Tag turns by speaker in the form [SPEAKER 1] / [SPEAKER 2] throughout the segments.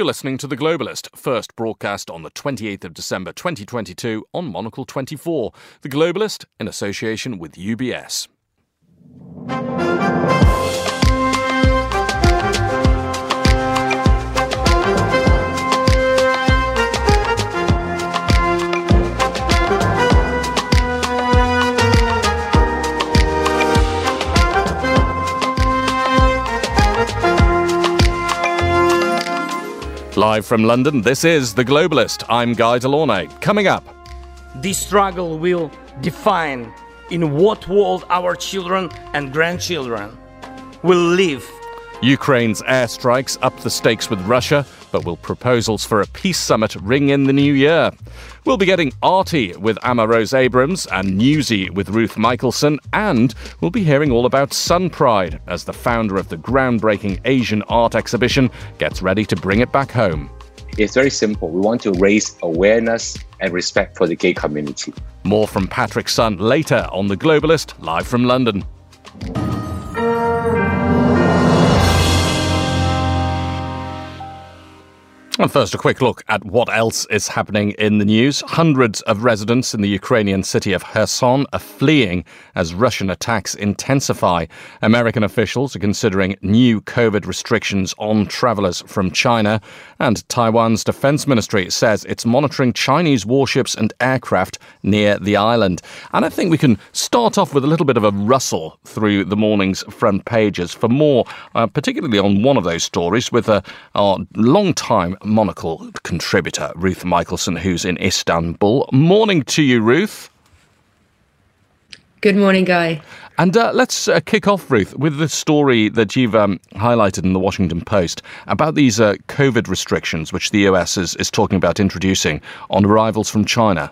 [SPEAKER 1] You're listening to The Globalist, first broadcast on the 28th of December 2022 on Monocle 24. The Globalist in association with UBS. Live from London, this is The Globalist. I'm Guy De Launey. Coming up.
[SPEAKER 2] This struggle will define in what world our children and grandchildren will live.
[SPEAKER 1] Ukraine's airstrikes up the stakes with Russia, but will proposals for a peace summit ring in the new year? We'll be getting arty with Amma Rose Abrams and newsy with Ruth Michaelson, and we'll be hearing all about Sun Pride as the founder of the groundbreaking Asian art exhibition gets ready to bring it back home.
[SPEAKER 3] It's very simple. We want to raise awareness and respect for the gay community.
[SPEAKER 1] More from Patrick Sun later on The Globalist, live from London. And first, a quick look at what else is happening in the news. Hundreds of residents in the Ukrainian city of Kherson are fleeing as Russian attacks intensify. American officials are considering new COVID restrictions on travelers from China. And Taiwan's defense ministry says it's monitoring Chinese warships and aircraft near the island. And I think we can start off with a little bit of a rustle through the morning's front pages for more, uh, particularly on one of those stories with a, our long time Monocle contributor, Ruth Michaelson, who's in Istanbul. Morning to you, Ruth.
[SPEAKER 4] Good morning, Guy.
[SPEAKER 1] And uh, let's uh, kick off, Ruth, with the story that you've um, highlighted in the Washington Post about these uh, COVID restrictions, which the US is, is talking about introducing on arrivals from China.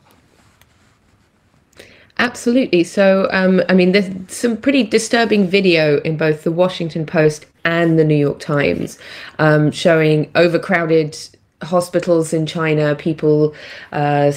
[SPEAKER 4] Absolutely. So, um, I mean, there's some pretty disturbing video in both the Washington Post and the New York Times um, showing overcrowded hospitals in China, people uh,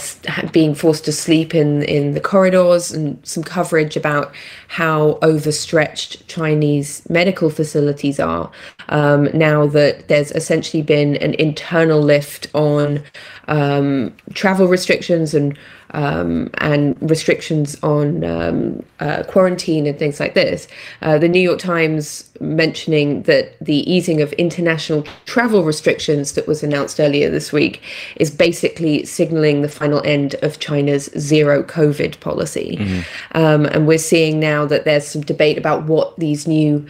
[SPEAKER 4] being forced to sleep in, in the corridors, and some coverage about how overstretched Chinese medical facilities are. Um, now that there's essentially been an internal lift on um, travel restrictions and um, and restrictions on um, uh, quarantine and things like this. Uh, the New York Times mentioning that the easing of international travel restrictions that was announced earlier this week is basically signaling the final end of China's zero COVID policy. Mm-hmm. Um, and we're seeing now that there's some debate about what these new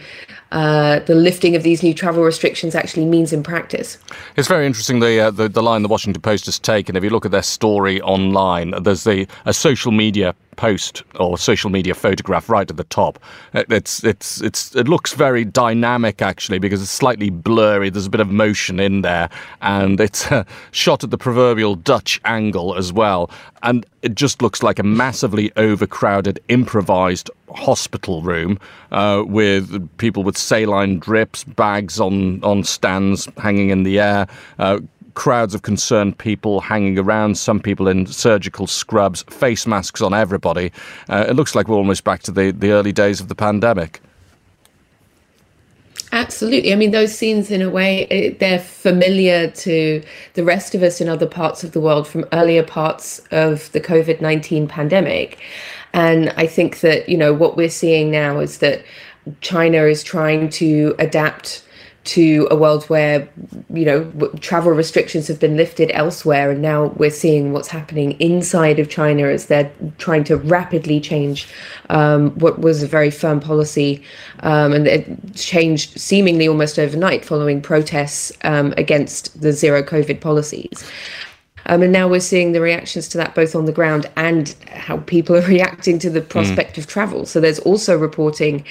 [SPEAKER 4] uh, the lifting of these new travel restrictions actually means in practice.
[SPEAKER 1] It's very interesting the, uh, the, the line the Washington Post has taken. If you look at their story online, there's the a social media post or social media photograph right at the top. It's it's it's it looks very dynamic actually because it's slightly blurry. There's a bit of motion in there, and it's uh, shot at the proverbial Dutch angle as well. And it just looks like a massively overcrowded, improvised hospital room uh, with people with saline drips, bags on on stands hanging in the air. Uh, crowds of concerned people hanging around, some people in surgical scrubs, face masks on everybody. Uh, it looks like we're almost back to the, the early days of the pandemic.
[SPEAKER 4] Absolutely. I mean, those scenes, in a way, they're familiar to the rest of us in other parts of the world from earlier parts of the COVID 19 pandemic. And I think that, you know, what we're seeing now is that China is trying to adapt to a world where you know travel restrictions have been lifted elsewhere and now we're seeing what's happening inside of china as they're trying to rapidly change um, what was a very firm policy um, and it changed seemingly almost overnight following protests um, against the zero covid policies um, and now we're seeing the reactions to that both on the ground and how people are reacting to the hmm. prospect mm. of travel. So there's also reporting,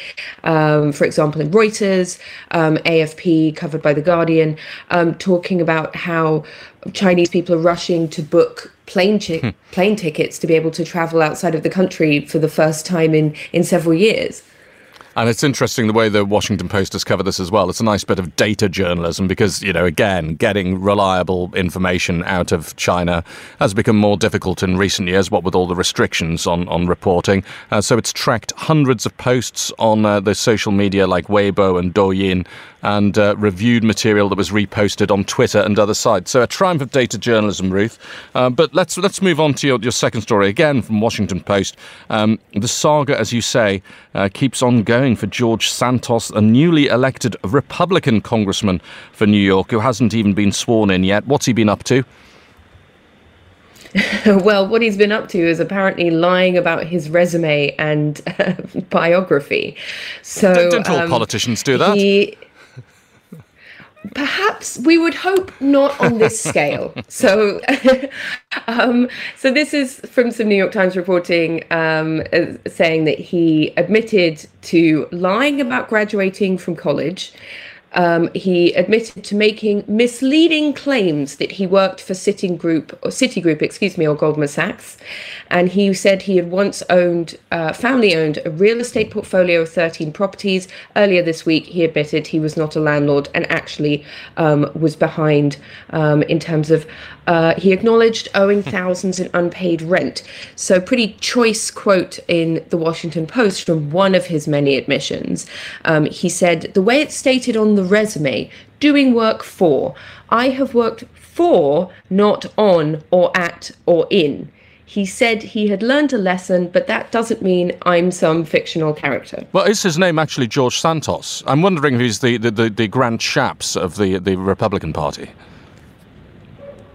[SPEAKER 4] um, for example, in Reuters, um, AFP, covered by The Guardian, um, talking about how Chinese people are rushing to book plane, chi- hmm. plane tickets to be able to travel outside of the country for the first time in, in several years.
[SPEAKER 1] And it's interesting the way the Washington Post has covered this as well. It's a nice bit of data journalism because, you know, again, getting reliable information out of China has become more difficult in recent years, what with all the restrictions on, on reporting. Uh, so it's tracked hundreds of posts on uh, the social media like Weibo and Douyin and uh, reviewed material that was reposted on Twitter and other sites. So a triumph of data journalism, Ruth. Uh, but let's let's move on to your, your second story again from Washington Post. Um, the saga, as you say, uh, keeps on going for George Santos, a newly elected Republican congressman for New York who hasn't even been sworn in yet. What's he been up to?
[SPEAKER 4] well, what he's been up to is apparently lying about his resume and uh, biography. So
[SPEAKER 1] don't, all um, politicians do that?
[SPEAKER 4] He, perhaps we would hope not on this scale. so, um, so this is from some New York Times reporting um, uh, saying that he admitted to lying about graduating from college um, he admitted to making misleading claims that he worked for Citigroup or Citigroup, excuse me, or Goldman Sachs, and he said he had once owned, uh, family-owned, a real estate portfolio of 13 properties. Earlier this week, he admitted he was not a landlord and actually um, was behind um, in terms of uh, he acknowledged owing thousands in unpaid rent. So, pretty choice quote in the Washington Post from one of his many admissions. Um, he said, The way it's stated on the resume, doing work for, I have worked for, not on, or at, or in. He said he had learned a lesson, but that doesn't mean I'm some fictional character.
[SPEAKER 1] Well, is his name actually George Santos? I'm wondering if he's the, the, the, the Grant Shapps of the, the Republican Party.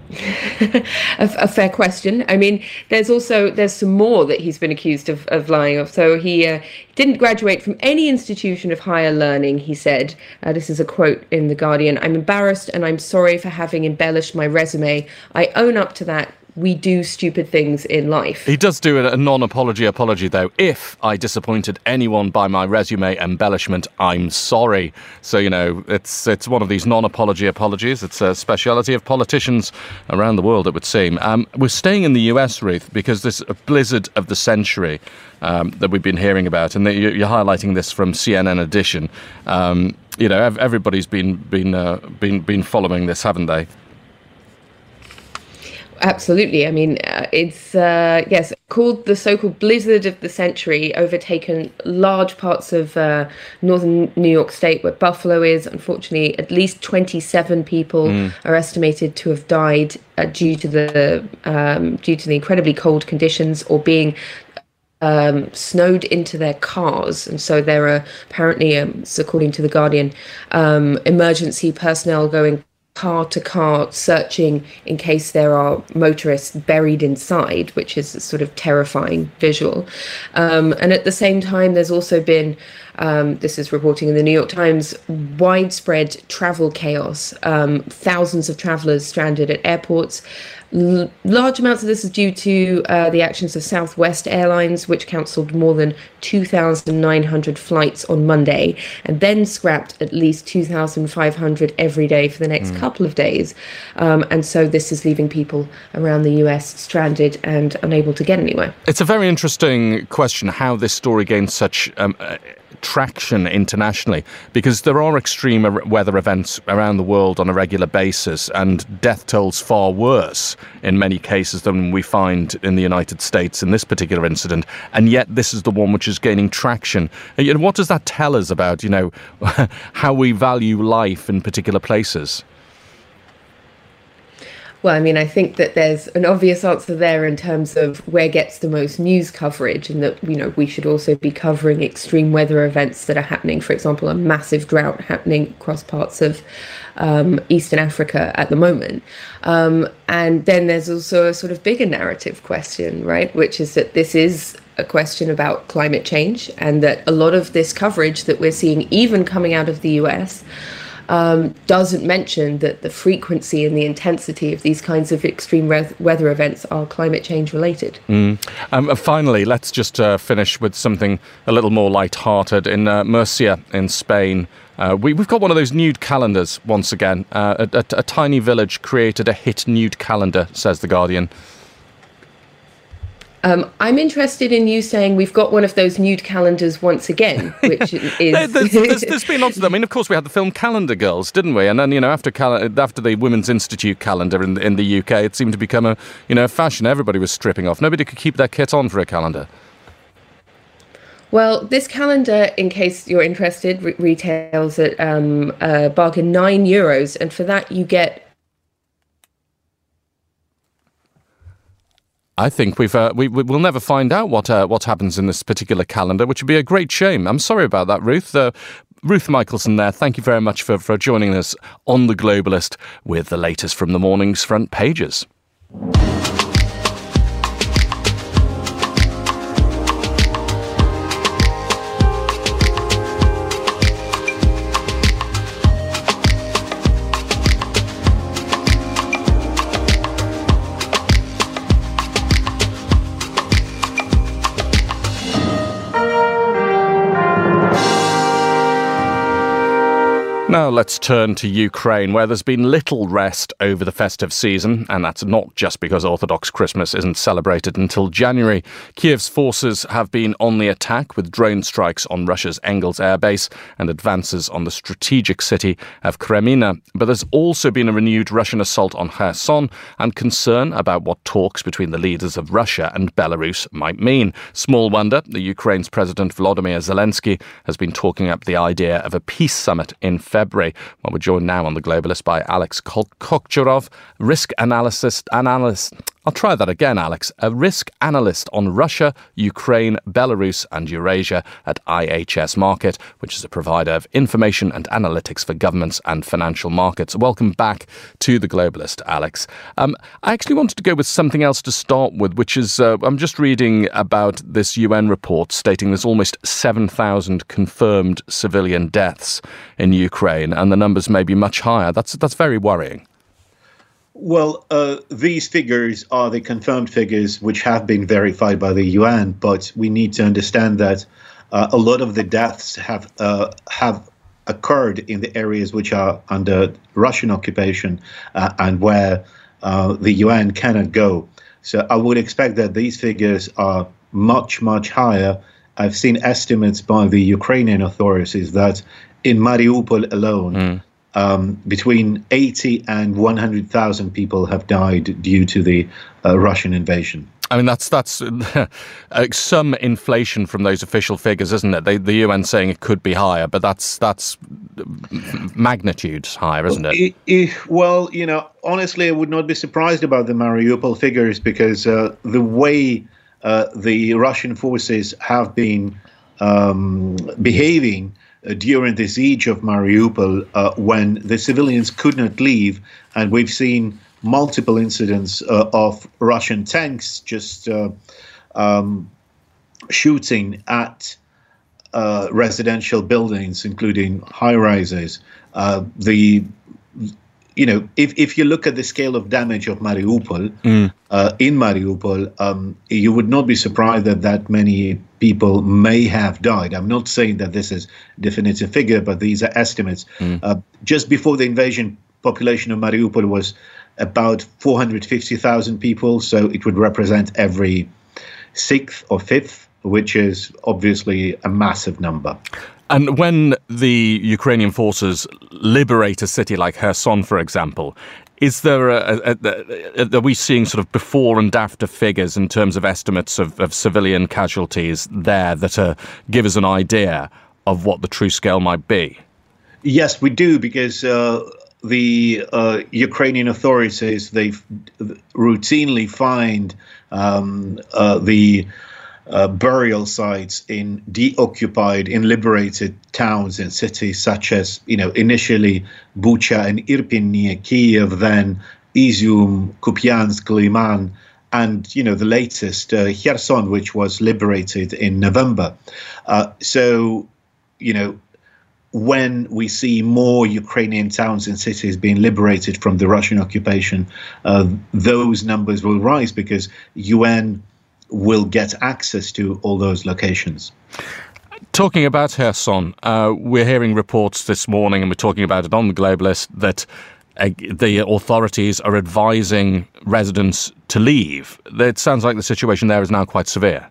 [SPEAKER 4] a, fair question. I mean, there's also there's some more that he's been accused of, of lying of. So he uh, didn't graduate from any institution of higher learning. He said, uh, "This is a quote in the Guardian. I'm embarrassed and I'm sorry for having embellished my resume. I own up to that we do stupid things in life.
[SPEAKER 1] He does do a non apology apology, though. If I disappointed anyone by my resume embellishment, I'm sorry. So, you know, it's, it's one of these non apology apologies. It's a speciality of politicians around the world, it would seem. Um, we're staying in the US, Ruth, because this blizzard of the century um, that we've been hearing about, and you're highlighting this from CNN Edition. Um, you know, everybody's been been uh, been been following this, haven't they?
[SPEAKER 4] Absolutely. I mean, uh, it's, uh, yes, called the so called blizzard of the century, overtaken large parts of uh, northern New York State where Buffalo is. Unfortunately, at least 27 people mm. are estimated to have died uh, due to the um, due to the incredibly cold conditions or being um, snowed into their cars. And so there are apparently, um, according to The Guardian, um, emergency personnel going car to car searching in case there are motorists buried inside, which is a sort of terrifying visual. Um, and at the same time, there's also been, um, this is reporting in the New York Times, widespread travel chaos. Um, thousands of travelers stranded at airports. L- large amounts of this is due to uh, the actions of Southwest Airlines, which cancelled more than 2,900 flights on Monday and then scrapped at least 2,500 every day for the next mm. couple of days. Um, and so this is leaving people around the US stranded and unable to get anywhere.
[SPEAKER 1] It's a very interesting question how this story gains such. Um, traction internationally because there are extreme er, weather events around the world on a regular basis, and death tolls far worse in many cases than we find in the United States in this particular incident. And yet, this is the one which is gaining traction. And what does that tell us about, you know, how we value life in particular places?
[SPEAKER 4] Well, I mean, I think that there's an obvious answer there in terms of where gets the most news coverage, and that, you know, we should also be covering extreme weather events that are happening. For example, a massive drought happening across parts of um, Eastern Africa at the moment. Um, and then there's also a sort of bigger narrative question, right? Which is that this is a question about climate change, and that a lot of this coverage that we're seeing, even coming out of the US, um, doesn't mention that the frequency and the intensity of these kinds of extreme re- weather events are climate change related.
[SPEAKER 1] Mm. Um, finally, let's just uh, finish with something a little more light-hearted. In uh, Murcia, in Spain, uh, we, have got one of those nude calendars once again. Uh, a, a, a tiny village created a hit nude calendar, says The Guardian.
[SPEAKER 4] Um, I'm interested in you saying we've got one of those nude calendars once again, which is.
[SPEAKER 1] there's, there's, there's been lots of them. I mean, of course, we had the film Calendar Girls, didn't we? And then, you know, after cal- after the Women's Institute calendar in, in the UK, it seemed to become a, you know, fashion. Everybody was stripping off. Nobody could keep their kit on for a calendar.
[SPEAKER 4] Well, this calendar, in case you're interested, re- retails at um, uh, bargain nine euros, and for that you get.
[SPEAKER 1] I think we've uh, we we'll never find out what uh, what happens in this particular calendar, which would be a great shame. I'm sorry about that, Ruth. Uh, Ruth Michaelson there. Thank you very much for, for joining us on the Globalist with the latest from the morning's front pages. Now let's turn to Ukraine, where there's been little rest over the festive season, and that's not just because Orthodox Christmas isn't celebrated until January. Kiev's forces have been on the attack with drone strikes on Russia's Engels airbase and advances on the strategic city of Kreminna. But there's also been a renewed Russian assault on Kherson and concern about what talks between the leaders of Russia and Belarus might mean. Small wonder, the Ukraine's President Volodymyr Zelensky has been talking up the idea of a peace summit in February. February. We're joined now on the Globalist by Alex Kokcharov, risk analysis analyst I'll try that again, Alex. A risk analyst on Russia, Ukraine, Belarus, and Eurasia at IHS Markit, which is a provider of information and analytics for governments and financial markets. Welcome back to the Globalist, Alex. Um, I actually wanted to go with something else to start with, which is uh, I'm just reading about this UN report stating there's almost 7,000 confirmed civilian deaths in Ukraine, and the numbers may be much higher. That's that's very worrying.
[SPEAKER 5] Well, uh, these figures are the confirmed figures which have been verified by the UN, but we need to understand that uh, a lot of the deaths have uh, have occurred in the areas which are under Russian occupation uh, and where uh, the UN cannot go. So I would expect that these figures are much much higher. I've seen estimates by the Ukrainian authorities that in Mariupol alone. Mm um, between 80 and 100,000 people have died due to the uh, Russian invasion.
[SPEAKER 1] I mean, that's that's uh, some inflation from those official figures, isn't it? They, the UN saying it could be higher, but that's that's magnitudes higher, isn't it?
[SPEAKER 5] well, you know, honestly, I would not be surprised about the Mariupol figures because uh, the way uh, the Russian forces have been um, behaving during the siege of Mariupol uh, when the civilians could not leave. And we've seen multiple incidents uh, of Russian tanks just uh, um, shooting at uh, residential buildings, including high rises. Uh, the you know, if, if you look at the scale of damage of Mariupol, mm. uh, in Mariupol, um, you would not be surprised that that many people may have died. I'm not saying that this is definitive figure, but these are estimates. Mm. Uh, just before the invasion, population of Mariupol was about 450,000 people, so it would represent every sixth or fifth, which is obviously a massive number.
[SPEAKER 1] And when the Ukrainian forces liberate a city like Kherson, for example, is there a, a, a, are we seeing sort of before and after figures in terms of estimates of, of civilian casualties there that uh, give us an idea of what the true scale might be?
[SPEAKER 5] Yes, we do because uh, the uh, Ukrainian authorities they routinely find um, uh, the uh, burial sites in deoccupied, in liberated towns and cities, such as, you know, initially Bucha and Irpin near Kiev, then Izium, Kupiansk, Liman, and, you know, the latest, uh, Kherson, which was liberated in November. Uh, so, you know, when we see more Ukrainian towns and cities being liberated from the Russian occupation, uh, those numbers will rise because UN will get access to all those locations.
[SPEAKER 1] Talking about Kherson, uh, we're hearing reports this morning, and we're talking about it on the Globalist, that uh, the authorities are advising residents to leave. It sounds like the situation there is now quite severe.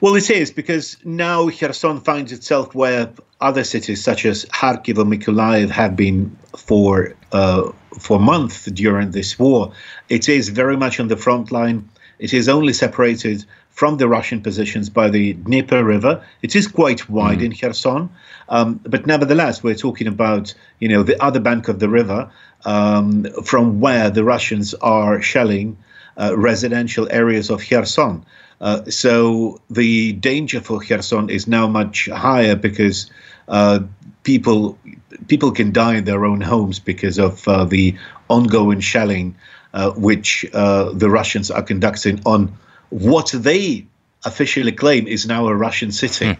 [SPEAKER 5] Well, it is because now Kherson finds itself where other cities such as Kharkiv and Mykolaiv have been for uh, for months during this war. It is very much on the front line It is only separated from the Russian positions by the Dnieper River. It is quite wide mm. in Kherson, um, but nevertheless, we're talking about you know the other bank of the river um, from where the Russians are shelling uh, residential areas of Kherson. Uh, so the danger for Kherson is now much higher because uh, people people can die in their own homes because of uh, the ongoing shelling, which uh, the Russians are conducting on what they officially claim is now a Russian city. Mm.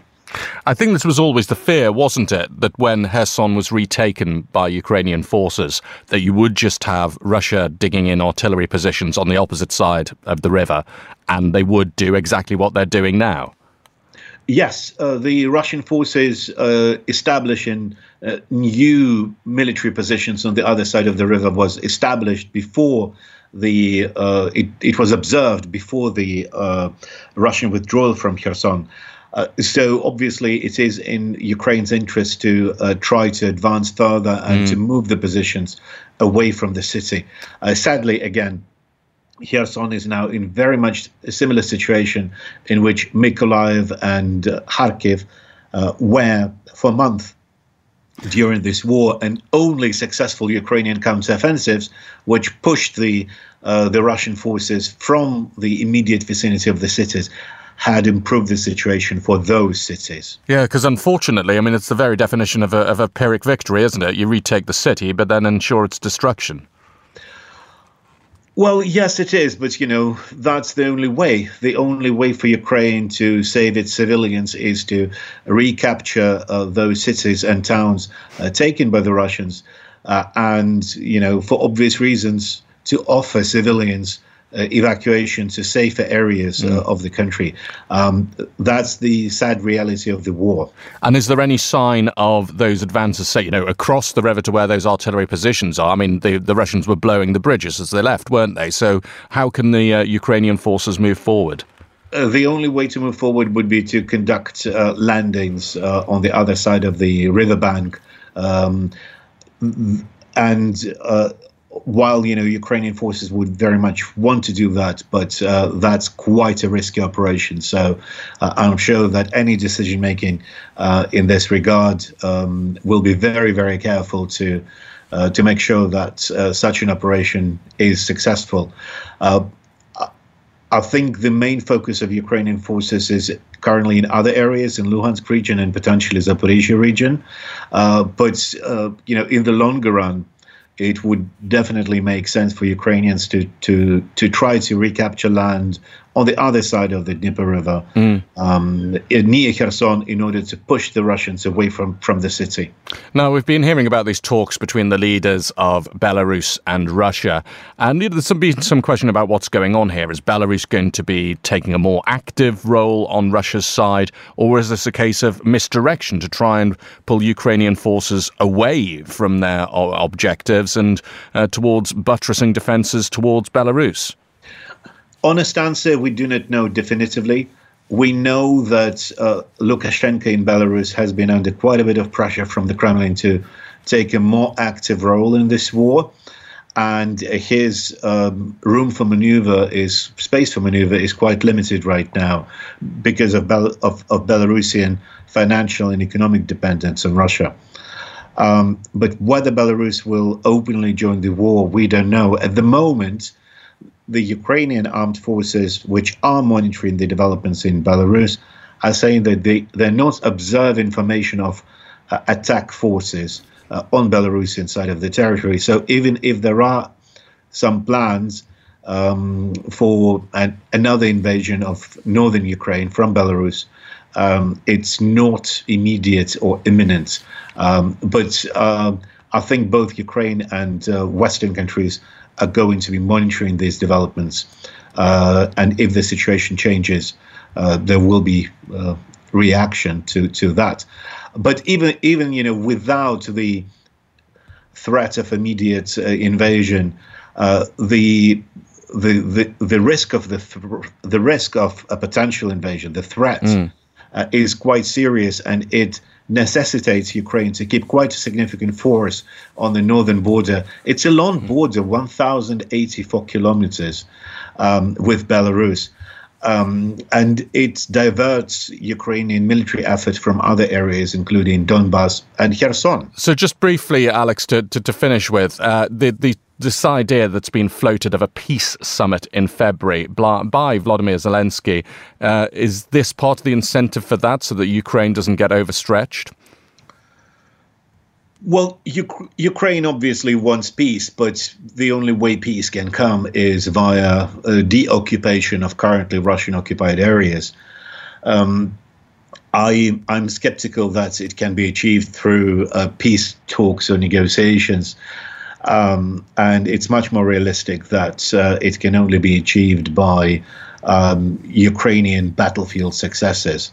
[SPEAKER 1] I think this was always the fear, wasn't it, that when Kherson was retaken by Ukrainian forces, that you would just have Russia digging in artillery positions on the opposite side of the river, and they would do exactly what they're doing now.
[SPEAKER 5] Yes, uh, the Russian forces uh, establishing uh, new military positions on the other side of the river was established before the uh, it, it was observed before the uh, Russian withdrawal from Kherson. Uh, so obviously, it is in Ukraine's interest to uh, try to advance further and mm. to move the positions away from the city. Uh, sadly, again, Kherson is now in very much a similar situation in which Mykolaiv and Kharkiv uh, were for months during this war and only successful Ukrainian counteroffensives, which pushed the uh, the Russian forces from the immediate vicinity of the cities had improved the situation for those cities.
[SPEAKER 1] Yeah, because unfortunately, I mean, it's the very definition of a, of a Pyrrhic victory, isn't it? You retake the city, but then ensure its destruction.
[SPEAKER 5] Well, yes, it is, but you know that's the only way. The only way for Ukraine to save its civilians is to recapture uh, those cities and towns uh, taken by the Russians, uh, and you know for obvious reasons to offer civilians evacuation to safer areas uh, mm. of the country. Um, that's the sad reality of the war.
[SPEAKER 1] And is there any sign of those advances, say, you know, across the river to where those artillery positions are? I mean, the, the Russians were blowing the bridges as they left, weren't they? So how can the uh, Ukrainian forces move forward?
[SPEAKER 5] Uh, the only way to move forward would be to conduct uh, landings uh, on the other side of the riverbank. Um, and uh, while you know Ukrainian forces would very much want to do that, but uh, that's quite a risky operation. So uh, I'm sure that any decision making uh, in this regard um, will be very, very careful to uh, to make sure that uh, such an operation is successful. Uh, I think the main focus of Ukrainian forces is currently in other areas in Luhansk region and potentially Zaporizhia region, but you know in the longer run it would definitely make sense for Ukrainians to to to try to recapture land on the other side of the Dnieper River, mm. um, near Kherson, in order to push the Russians away from, from the city.
[SPEAKER 1] Now, we've been hearing about these talks between the leaders of Belarus and Russia, and there's been some question about what's going on here. Is Belarus going to be taking a more active role on Russia's side, or is this a case of misdirection to try and pull Ukrainian forces away from their objectives and uh, towards buttressing defences towards Belarus?
[SPEAKER 5] Honest answer, we do not know definitively. We know that uh, Lukashenko in Belarus has been under quite a bit of pressure from the Kremlin to take a more active role in this war. And his um, room for maneuver is space for maneuver is quite limited right now because of, Bel- of, of Belarusian financial and economic dependence on Russia. Um, but whether Belarus will openly join the war, we don't know. At the moment, the Ukrainian armed forces, which are monitoring the developments in Belarus, are saying that they, they're not observe information of uh, attack forces uh, on Belarusian side of the territory. So even if there are some plans um, for an, another invasion of northern Ukraine from Belarus, um, it's not immediate or imminent. Um, but uh, I think both Ukraine and uh, Western countries are going to be monitoring these developments. Uh, and if the situation changes, uh, there will be uh, reaction to, to that. But even even you know without the threat of immediate uh, invasion, uh, the, the the the risk of the th- the risk of a potential invasion, the threat, mm. is quite serious, and it necessitates Ukraine to keep quite a significant force on the northern border. It's a long border, 1,084 kilometers um, with Belarus. Um, and it diverts Ukrainian military effort from other areas, including Donbass and Kherson.
[SPEAKER 1] So, just briefly, Alex, to, to, to finish with, uh, the, the this idea that's been floated of a peace summit in February by Vladimir Zelensky. Uh, is this part of the incentive for that so that Ukraine doesn't get overstretched?
[SPEAKER 5] Well, Ukraine obviously wants peace, but the only way peace can come is via a deoccupation of currently Russian occupied areas. Um, I, am skeptical that it can be achieved through uh, peace talks or negotiations. Um, and it's much more realistic that uh, it can only be achieved by um, Ukrainian battlefield successes.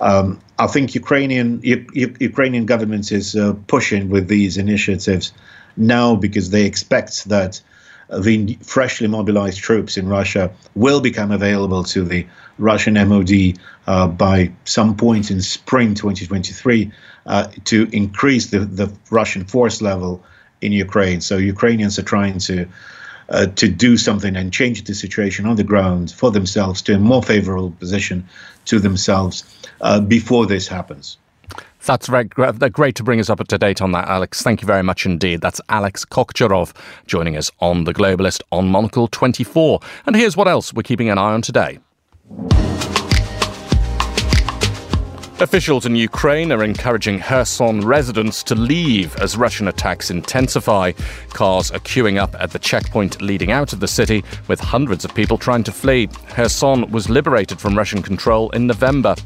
[SPEAKER 5] Um, I think Ukrainian U- U- Ukrainian government is uh, pushing with these initiatives now because they expect that the freshly mobilized troops in Russia will become available to the Russian MOD uh, by some point in spring 2023 uh, to increase the, the Russian force level in Ukraine. So Ukrainians are trying to uh, to do something and change the situation on the ground for themselves to a more favorable position to themselves uh, before this happens.
[SPEAKER 1] That's very great to bring us up to date on that, Alex. Thank you very much indeed. That's Alex Kokcharov joining us on The Globalist on Monocle 24. And here's what else we're keeping an eye on today. Officials in Ukraine are encouraging Kherson residents to leave as Russian attacks intensify. Cars are queuing up at the checkpoint leading out of the city, with hundreds of people trying to flee. Kherson was liberated from Russian control in November.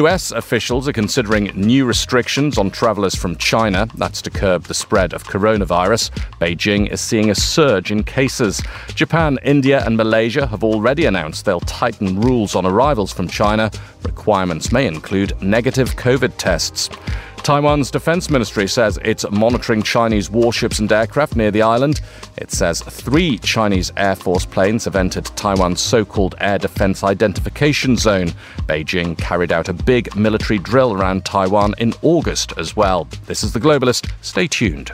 [SPEAKER 1] US officials are considering new restrictions on travellers from China. That's to curb the spread of coronavirus. Beijing is seeing a surge in cases. Japan, India, and Malaysia have already announced they'll tighten rules on arrivals from China. Requirements may include negative COVID tests. Taiwan's defense ministry says it's monitoring Chinese warships and aircraft near the island. It says three Chinese Air Force planes have entered Taiwan's so called air defense identification zone. Beijing carried out a big military drill around Taiwan in August as well. This is The Globalist. Stay tuned.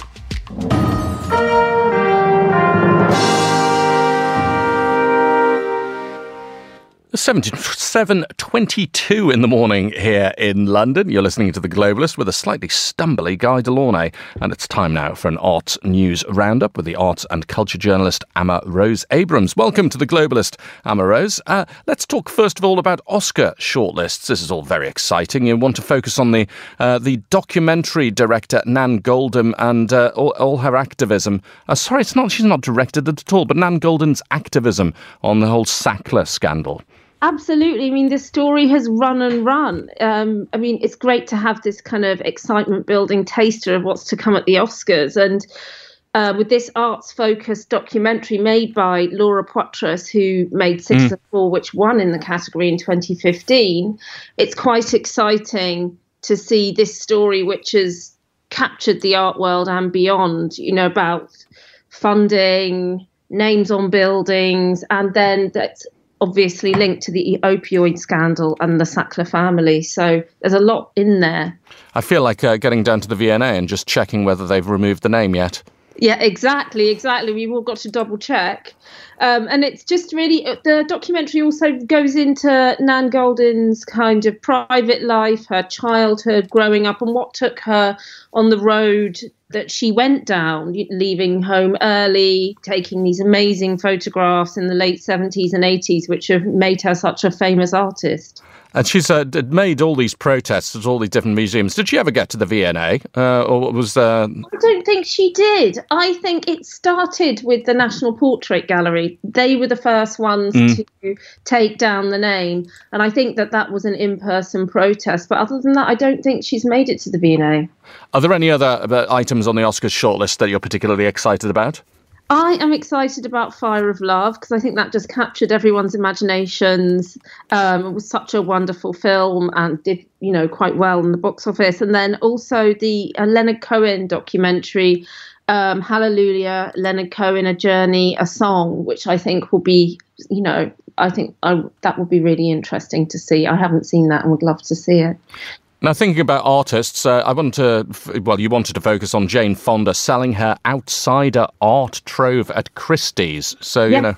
[SPEAKER 1] 7.22 in the morning here in London. You're listening to The Globalist with a slightly stumbly Guy De Launey. And it's time now for an arts news roundup with the arts and culture journalist Amma Rose Abrams. Welcome to The Globalist, Amma Rose. Uh, let's talk first of all about Oscar shortlists. This is all very exciting. You want to focus on the uh, the documentary director Nan Goldin and uh, all, all, her activism. Uh, sorry, it's not. She's not directed it at all, but Nan Goldin's activism on the whole Sackler scandal.
[SPEAKER 6] Absolutely. I mean, the story has run and run. Um, I mean, it's great to have this kind of excitement building taster of what's to come at the Oscars. And uh, with this arts focused documentary made by Laura Poitras, who made Six mm. Four, which won in the category in 2015, it's quite exciting to see this story, which has captured the art world and beyond, you know, about funding, names on buildings, and then that's obviously linked to the opioid scandal and the Sackler family. So there's a lot in there.
[SPEAKER 1] I feel like uh, getting down to the V&A and just checking whether they've removed the name yet.
[SPEAKER 6] Yeah, exactly, exactly. We've all got to double check. Um, and it's just really, the documentary also goes into Nan Goldin's kind of private life, her childhood, growing up, and what took her on the road that she went down, leaving home early, taking these amazing photographs in the late 70s and 80s, which have made her such a famous artist.
[SPEAKER 1] And she's uh, made all these protests at all these different museums. Did she ever get to the V&A, uh, or was? Uh...
[SPEAKER 6] I don't think she did. I think it started with the National Portrait Gallery. They were the first ones mm. to take down the name, and I think that that was an in-person protest. But other than that, I don't think she's made it to the V&A.
[SPEAKER 1] Are there any other uh, items on the Oscars shortlist that you're particularly excited about?
[SPEAKER 6] I am excited about Fire of Love because I think that just captured everyone's imaginations. Um, it was such a wonderful film and did, you know, quite well in the box office. And then also the uh, Leonard Cohen documentary, um, Hallelujah, Leonard Cohen, A Journey, A Song, which I think will be, you know, I think I, that would be really interesting to see. I haven't seen that and would love to see it.
[SPEAKER 1] Now, thinking about artists, uh, I want to, well, you wanted to focus on Jane Fonda selling her outsider art trove at Christie's. So, yes.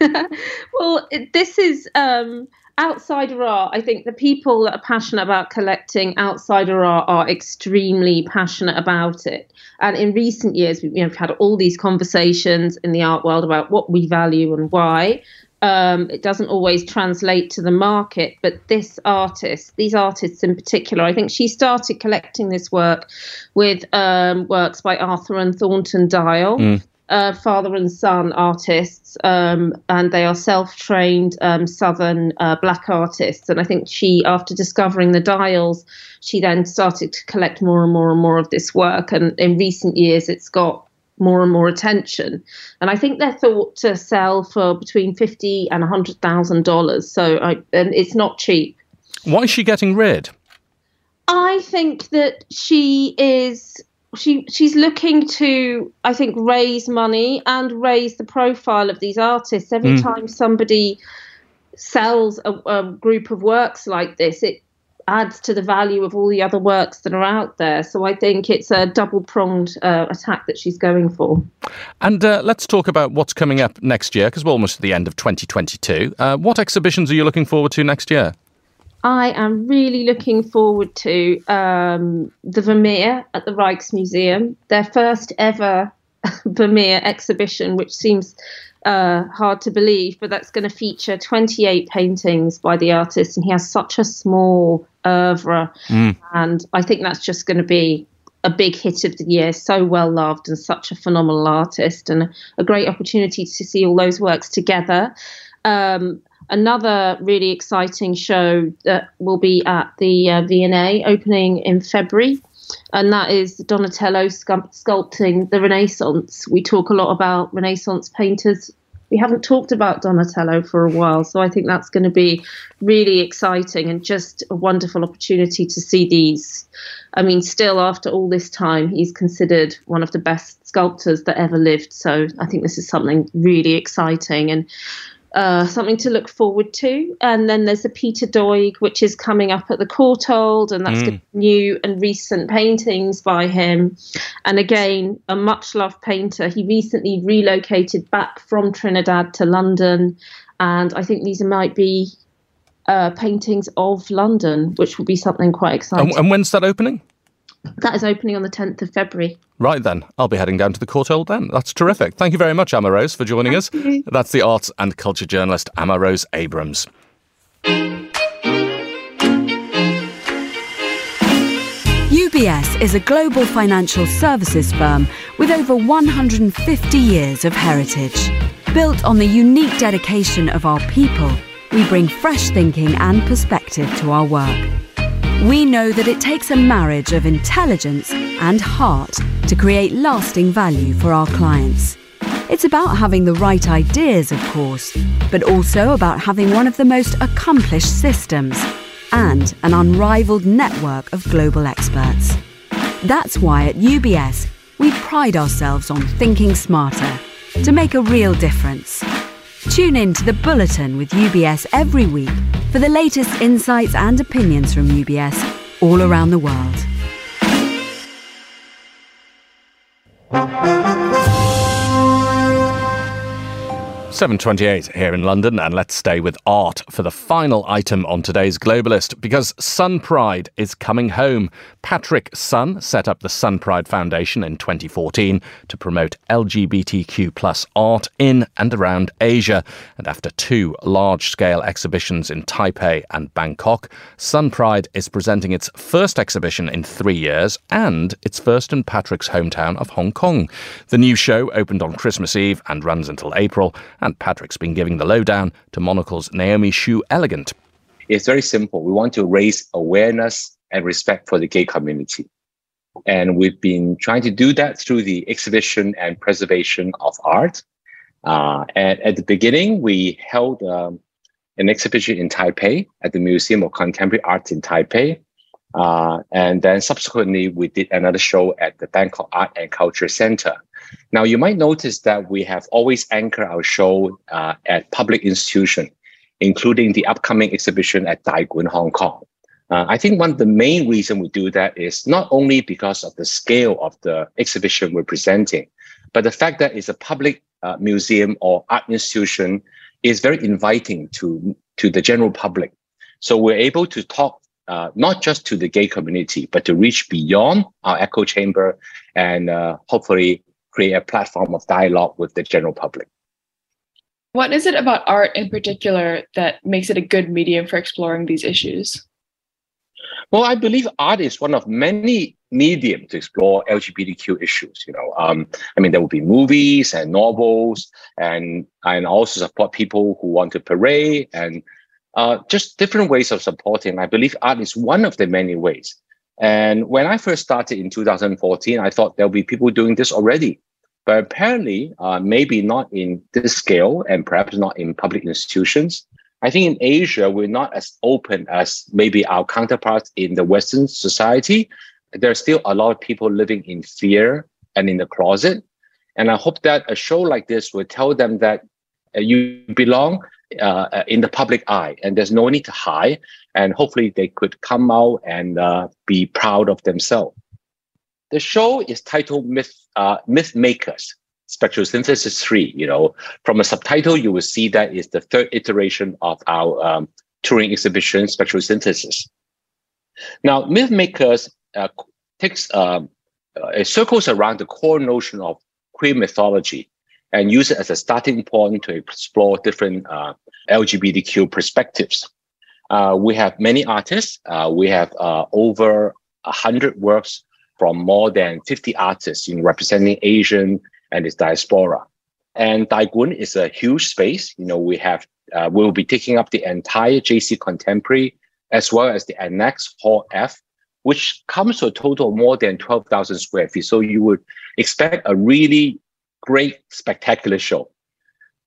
[SPEAKER 6] you know. well, this is um, outsider art. I think the people that are passionate about collecting outsider art are extremely passionate about it. And in recent years, we've, you know, we've had all these conversations in the art world about what we value and why. Um, it doesn't always translate to the market, but this artist, these artists in particular, I think she started collecting this work with um, works by Arthur and Thornton Dial. Mm. Uh, father and son artists, um, and they are self-trained um, Southern uh, black artists. And I think she, after discovering the dials, she then started to collect more and more and more of this work. And in recent years, it's got more and more attention. And I think they're thought to sell for between fifty and a hundred thousand dollars. So I, and it's not cheap.
[SPEAKER 1] Why is she getting rid?
[SPEAKER 6] I think that she is she she's looking to I think raise money and raise the profile of these artists. Every mm. time somebody sells a, a, group of works like this, it adds to the value of all the other works that are out there. So I think it's a double pronged uh, attack that she's going for.
[SPEAKER 1] And uh, let's talk about what's coming up next year because we're almost at the end of 2022. Uh, what exhibitions are you looking forward to next year?
[SPEAKER 6] I am really looking forward to um, the Vermeer at the Rijksmuseum, their first ever Vermeer exhibition, which seems uh, hard to believe, but that's going to feature 28 paintings by the artist, and he has such a small oeuvre. Mm. And I think that's just going to be a big hit of the year. So well loved and such a phenomenal artist, and a great opportunity to see all those works together. Um, another really exciting show that will be at the uh, V&A opening in February. And that is Donatello sculpting the Renaissance. We talk a lot about Renaissance painters we haven't talked about Donatello for a while, so I think that's going to be really exciting and just a wonderful opportunity to see these. I mean, still after all this time, he's considered one of the best sculptors that ever lived. So I think this is something really exciting. And uh, something to look forward to. And then there's the Peter Doig, which is coming up at the Courtauld, and that's mm. new and recent paintings by him. And again, a much loved painter. He recently relocated back from Trinidad to London, and I think these might be uh, paintings of London, which will be something quite exciting.
[SPEAKER 1] And, and when's that opening?
[SPEAKER 6] That is opening on the 10th of February.
[SPEAKER 1] Right then, I'll be heading down to the Courtauld then. That's terrific. Thank you very much, Amma Rose, for joining Thank us. You. That's the arts and culture journalist, Amma Rose Abrams.
[SPEAKER 7] UBS is a global financial services firm with over 150 years of heritage. Built on the unique dedication of our people, we bring fresh thinking and perspective to our work we know that it takes a marriage of intelligence and heart to create lasting value for our clients. It's about having the right ideas, of course, but also about having one of the most accomplished systems and an unrivaled network of global experts. That's why at UBS, we pride ourselves on thinking smarter to make a real difference. Tune in to the Bulletin with UBS every week for the latest insights and opinions from UBS all around the world.
[SPEAKER 1] 7.28 here in London, and let's stay with art for the final item on today's Globalist, because Sun Pride is coming home. Patrick Sun set up the Sun Pride Foundation in 2014 to promote LGBTQ plus art in and around Asia. And after two large-scale exhibitions in Taipei and Bangkok, Sun Pride is presenting its first exhibition in three years and its first in Patrick's hometown of Hong Kong. The new show opened on Christmas Eve and runs until April and Patrick's been giving the lowdown to Monocle's Naomi Xu Elegant.
[SPEAKER 3] It's very simple. We want to raise awareness and respect for the gay community. And we've been trying to do that through the exhibition and preservation of art. Uh, and at the beginning, we held um, an exhibition in Taipei at the Museum of Contemporary Art in Taipei. Uh, and then subsequently, we did another show at the Bangkok Art and Culture Center. Now, you might notice that we have always anchored our show uh, at public institutions, including the upcoming exhibition at Tai Kwun, Hong Kong. Uh, I think one of the main reason we do that is not only because of the scale of the exhibition we're presenting, but the fact that it's a public uh, museum or art institution is very inviting to, to the general public. So we're able to talk uh, not just to the gay community, but to reach beyond our echo chamber and uh, hopefully create a platform of dialogue with the general public.
[SPEAKER 8] What is it about art in particular that makes it a good medium for exploring these issues?
[SPEAKER 3] Well, I believe art is one of many medium to explore LGBTQ issues. You know, um, I mean, there will be movies and novels, and and also support people who want to parade, and uh, just different ways of supporting. I believe art is one of the many ways. And when I first started in 2014, I thought there'll be people doing this already, but apparently, uh, maybe not in this scale, and perhaps not in public institutions. I think in Asia, we're not as open as maybe our counterparts in the Western society. There's still a lot of people living in fear and in the closet. And I hope that a show like this will tell them that you belong uh, in the public eye and there's no need to hide. And hopefully they could come out and uh, be proud of themselves. The show is titled Myth, uh, Myth Makers spectrosynthesis 3 you know from a subtitle you will see that is the third iteration of our um, touring exhibition spectrosynthesis now myth makers uh, takes um, uh, it circles around the core notion of queer mythology and use it as a starting point to explore different uh, lgbtq perspectives uh, we have many artists uh, we have uh, over 100 works from more than 50 artists in representing asian and its diaspora. And Tai Kwun is a huge space. You know, we have uh, we'll be taking up the entire JC Contemporary as well as the annex Hall F, which comes to a total of more than 12,000 square feet. So you would expect a really great, spectacular show.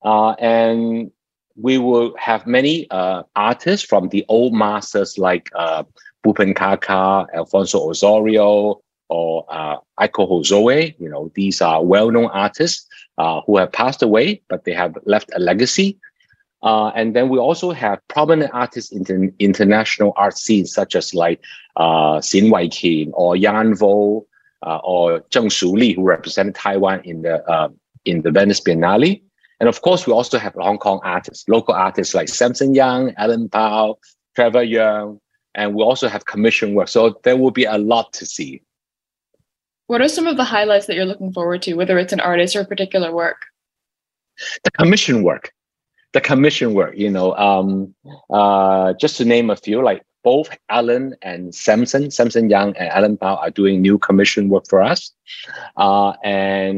[SPEAKER 3] Uh, and we will have many uh, artists from the old masters like uh, Bhupen Khakhar, Alfonso Ossorio, or uh, Eikoh Hosoe. You know, these are well-known artists uh, who have passed away, but they have left a legacy. Uh, and then we also have prominent artists in the international art scene, such as like uh, Xin Weiqin or Danh Vo uh, or Zheng Shuli, who represented Taiwan in the uh, in the Venice Biennale. And of course, we also have Hong Kong artists, local artists like Samson Young, Alan Pao, Trevor Yeung, and we also have commission work. So there will be a lot to see.
[SPEAKER 8] What are some of the highlights that you're looking forward to, whether it's an artist or a particular work?
[SPEAKER 3] The commission work, the commission work. You know, um, uh, just to name a few, like both Alan and Samson, Samson Young and Alan Bao are doing new commission work for us, uh, and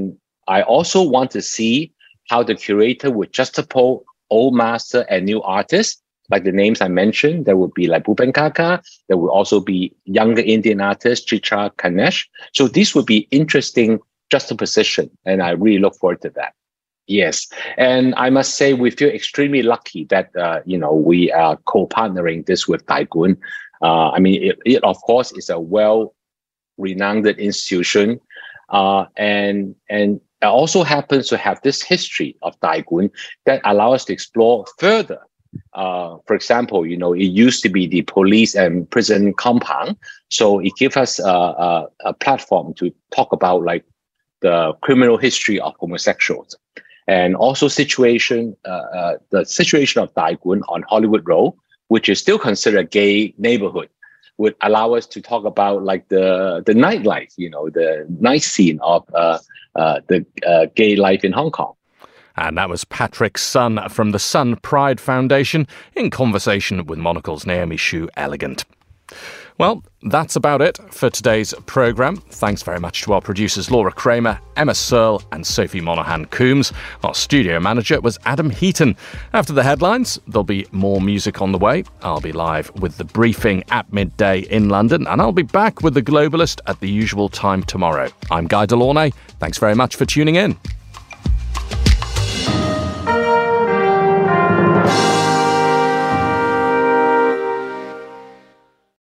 [SPEAKER 3] I also want to see how the curator would juxtapose old master and new artists like the names I mentioned, there will be like Bhupen Khakhar. There will also be younger Indian artist Chitra Ganesh. So this would be interesting juxtaposition, and I really look forward to that. Yes, and I must say we feel extremely lucky that uh, you know we are co-partnering this with Tai Kwun. Uh, I mean, it, it, of course is a well-renowned institution, uh, and and also happens to have this history of Tai Kwun that allow us to explore further uh, for example, you know, it used to be the police and prison compound. So it gives us a, a, a, platform to talk about like the criminal history of homosexuals and also situation, uh, uh, the situation of Tai Kwun on Hollywood Road, which is still considered a gay neighborhood would allow us to talk about like the the nightlife, you know, the night scene of uh, uh, the gay life in Hong Kong.
[SPEAKER 1] And that was Patrick Sun from the Sun Pride Foundation in conversation with Monocle's Naomi Xu Elegant. Well, that's about it for today's programme. Thanks very much to our producers Laura Kramer, Emma Searle, and Sophie Monaghan Coombs. Our studio manager was Adam Heaton. After the headlines, there'll be more music on the way. I'll be live with the briefing at midday in London, and I'll be back with the Globalist at the usual time tomorrow. I'm Guy De Launey. Thanks very much for tuning in.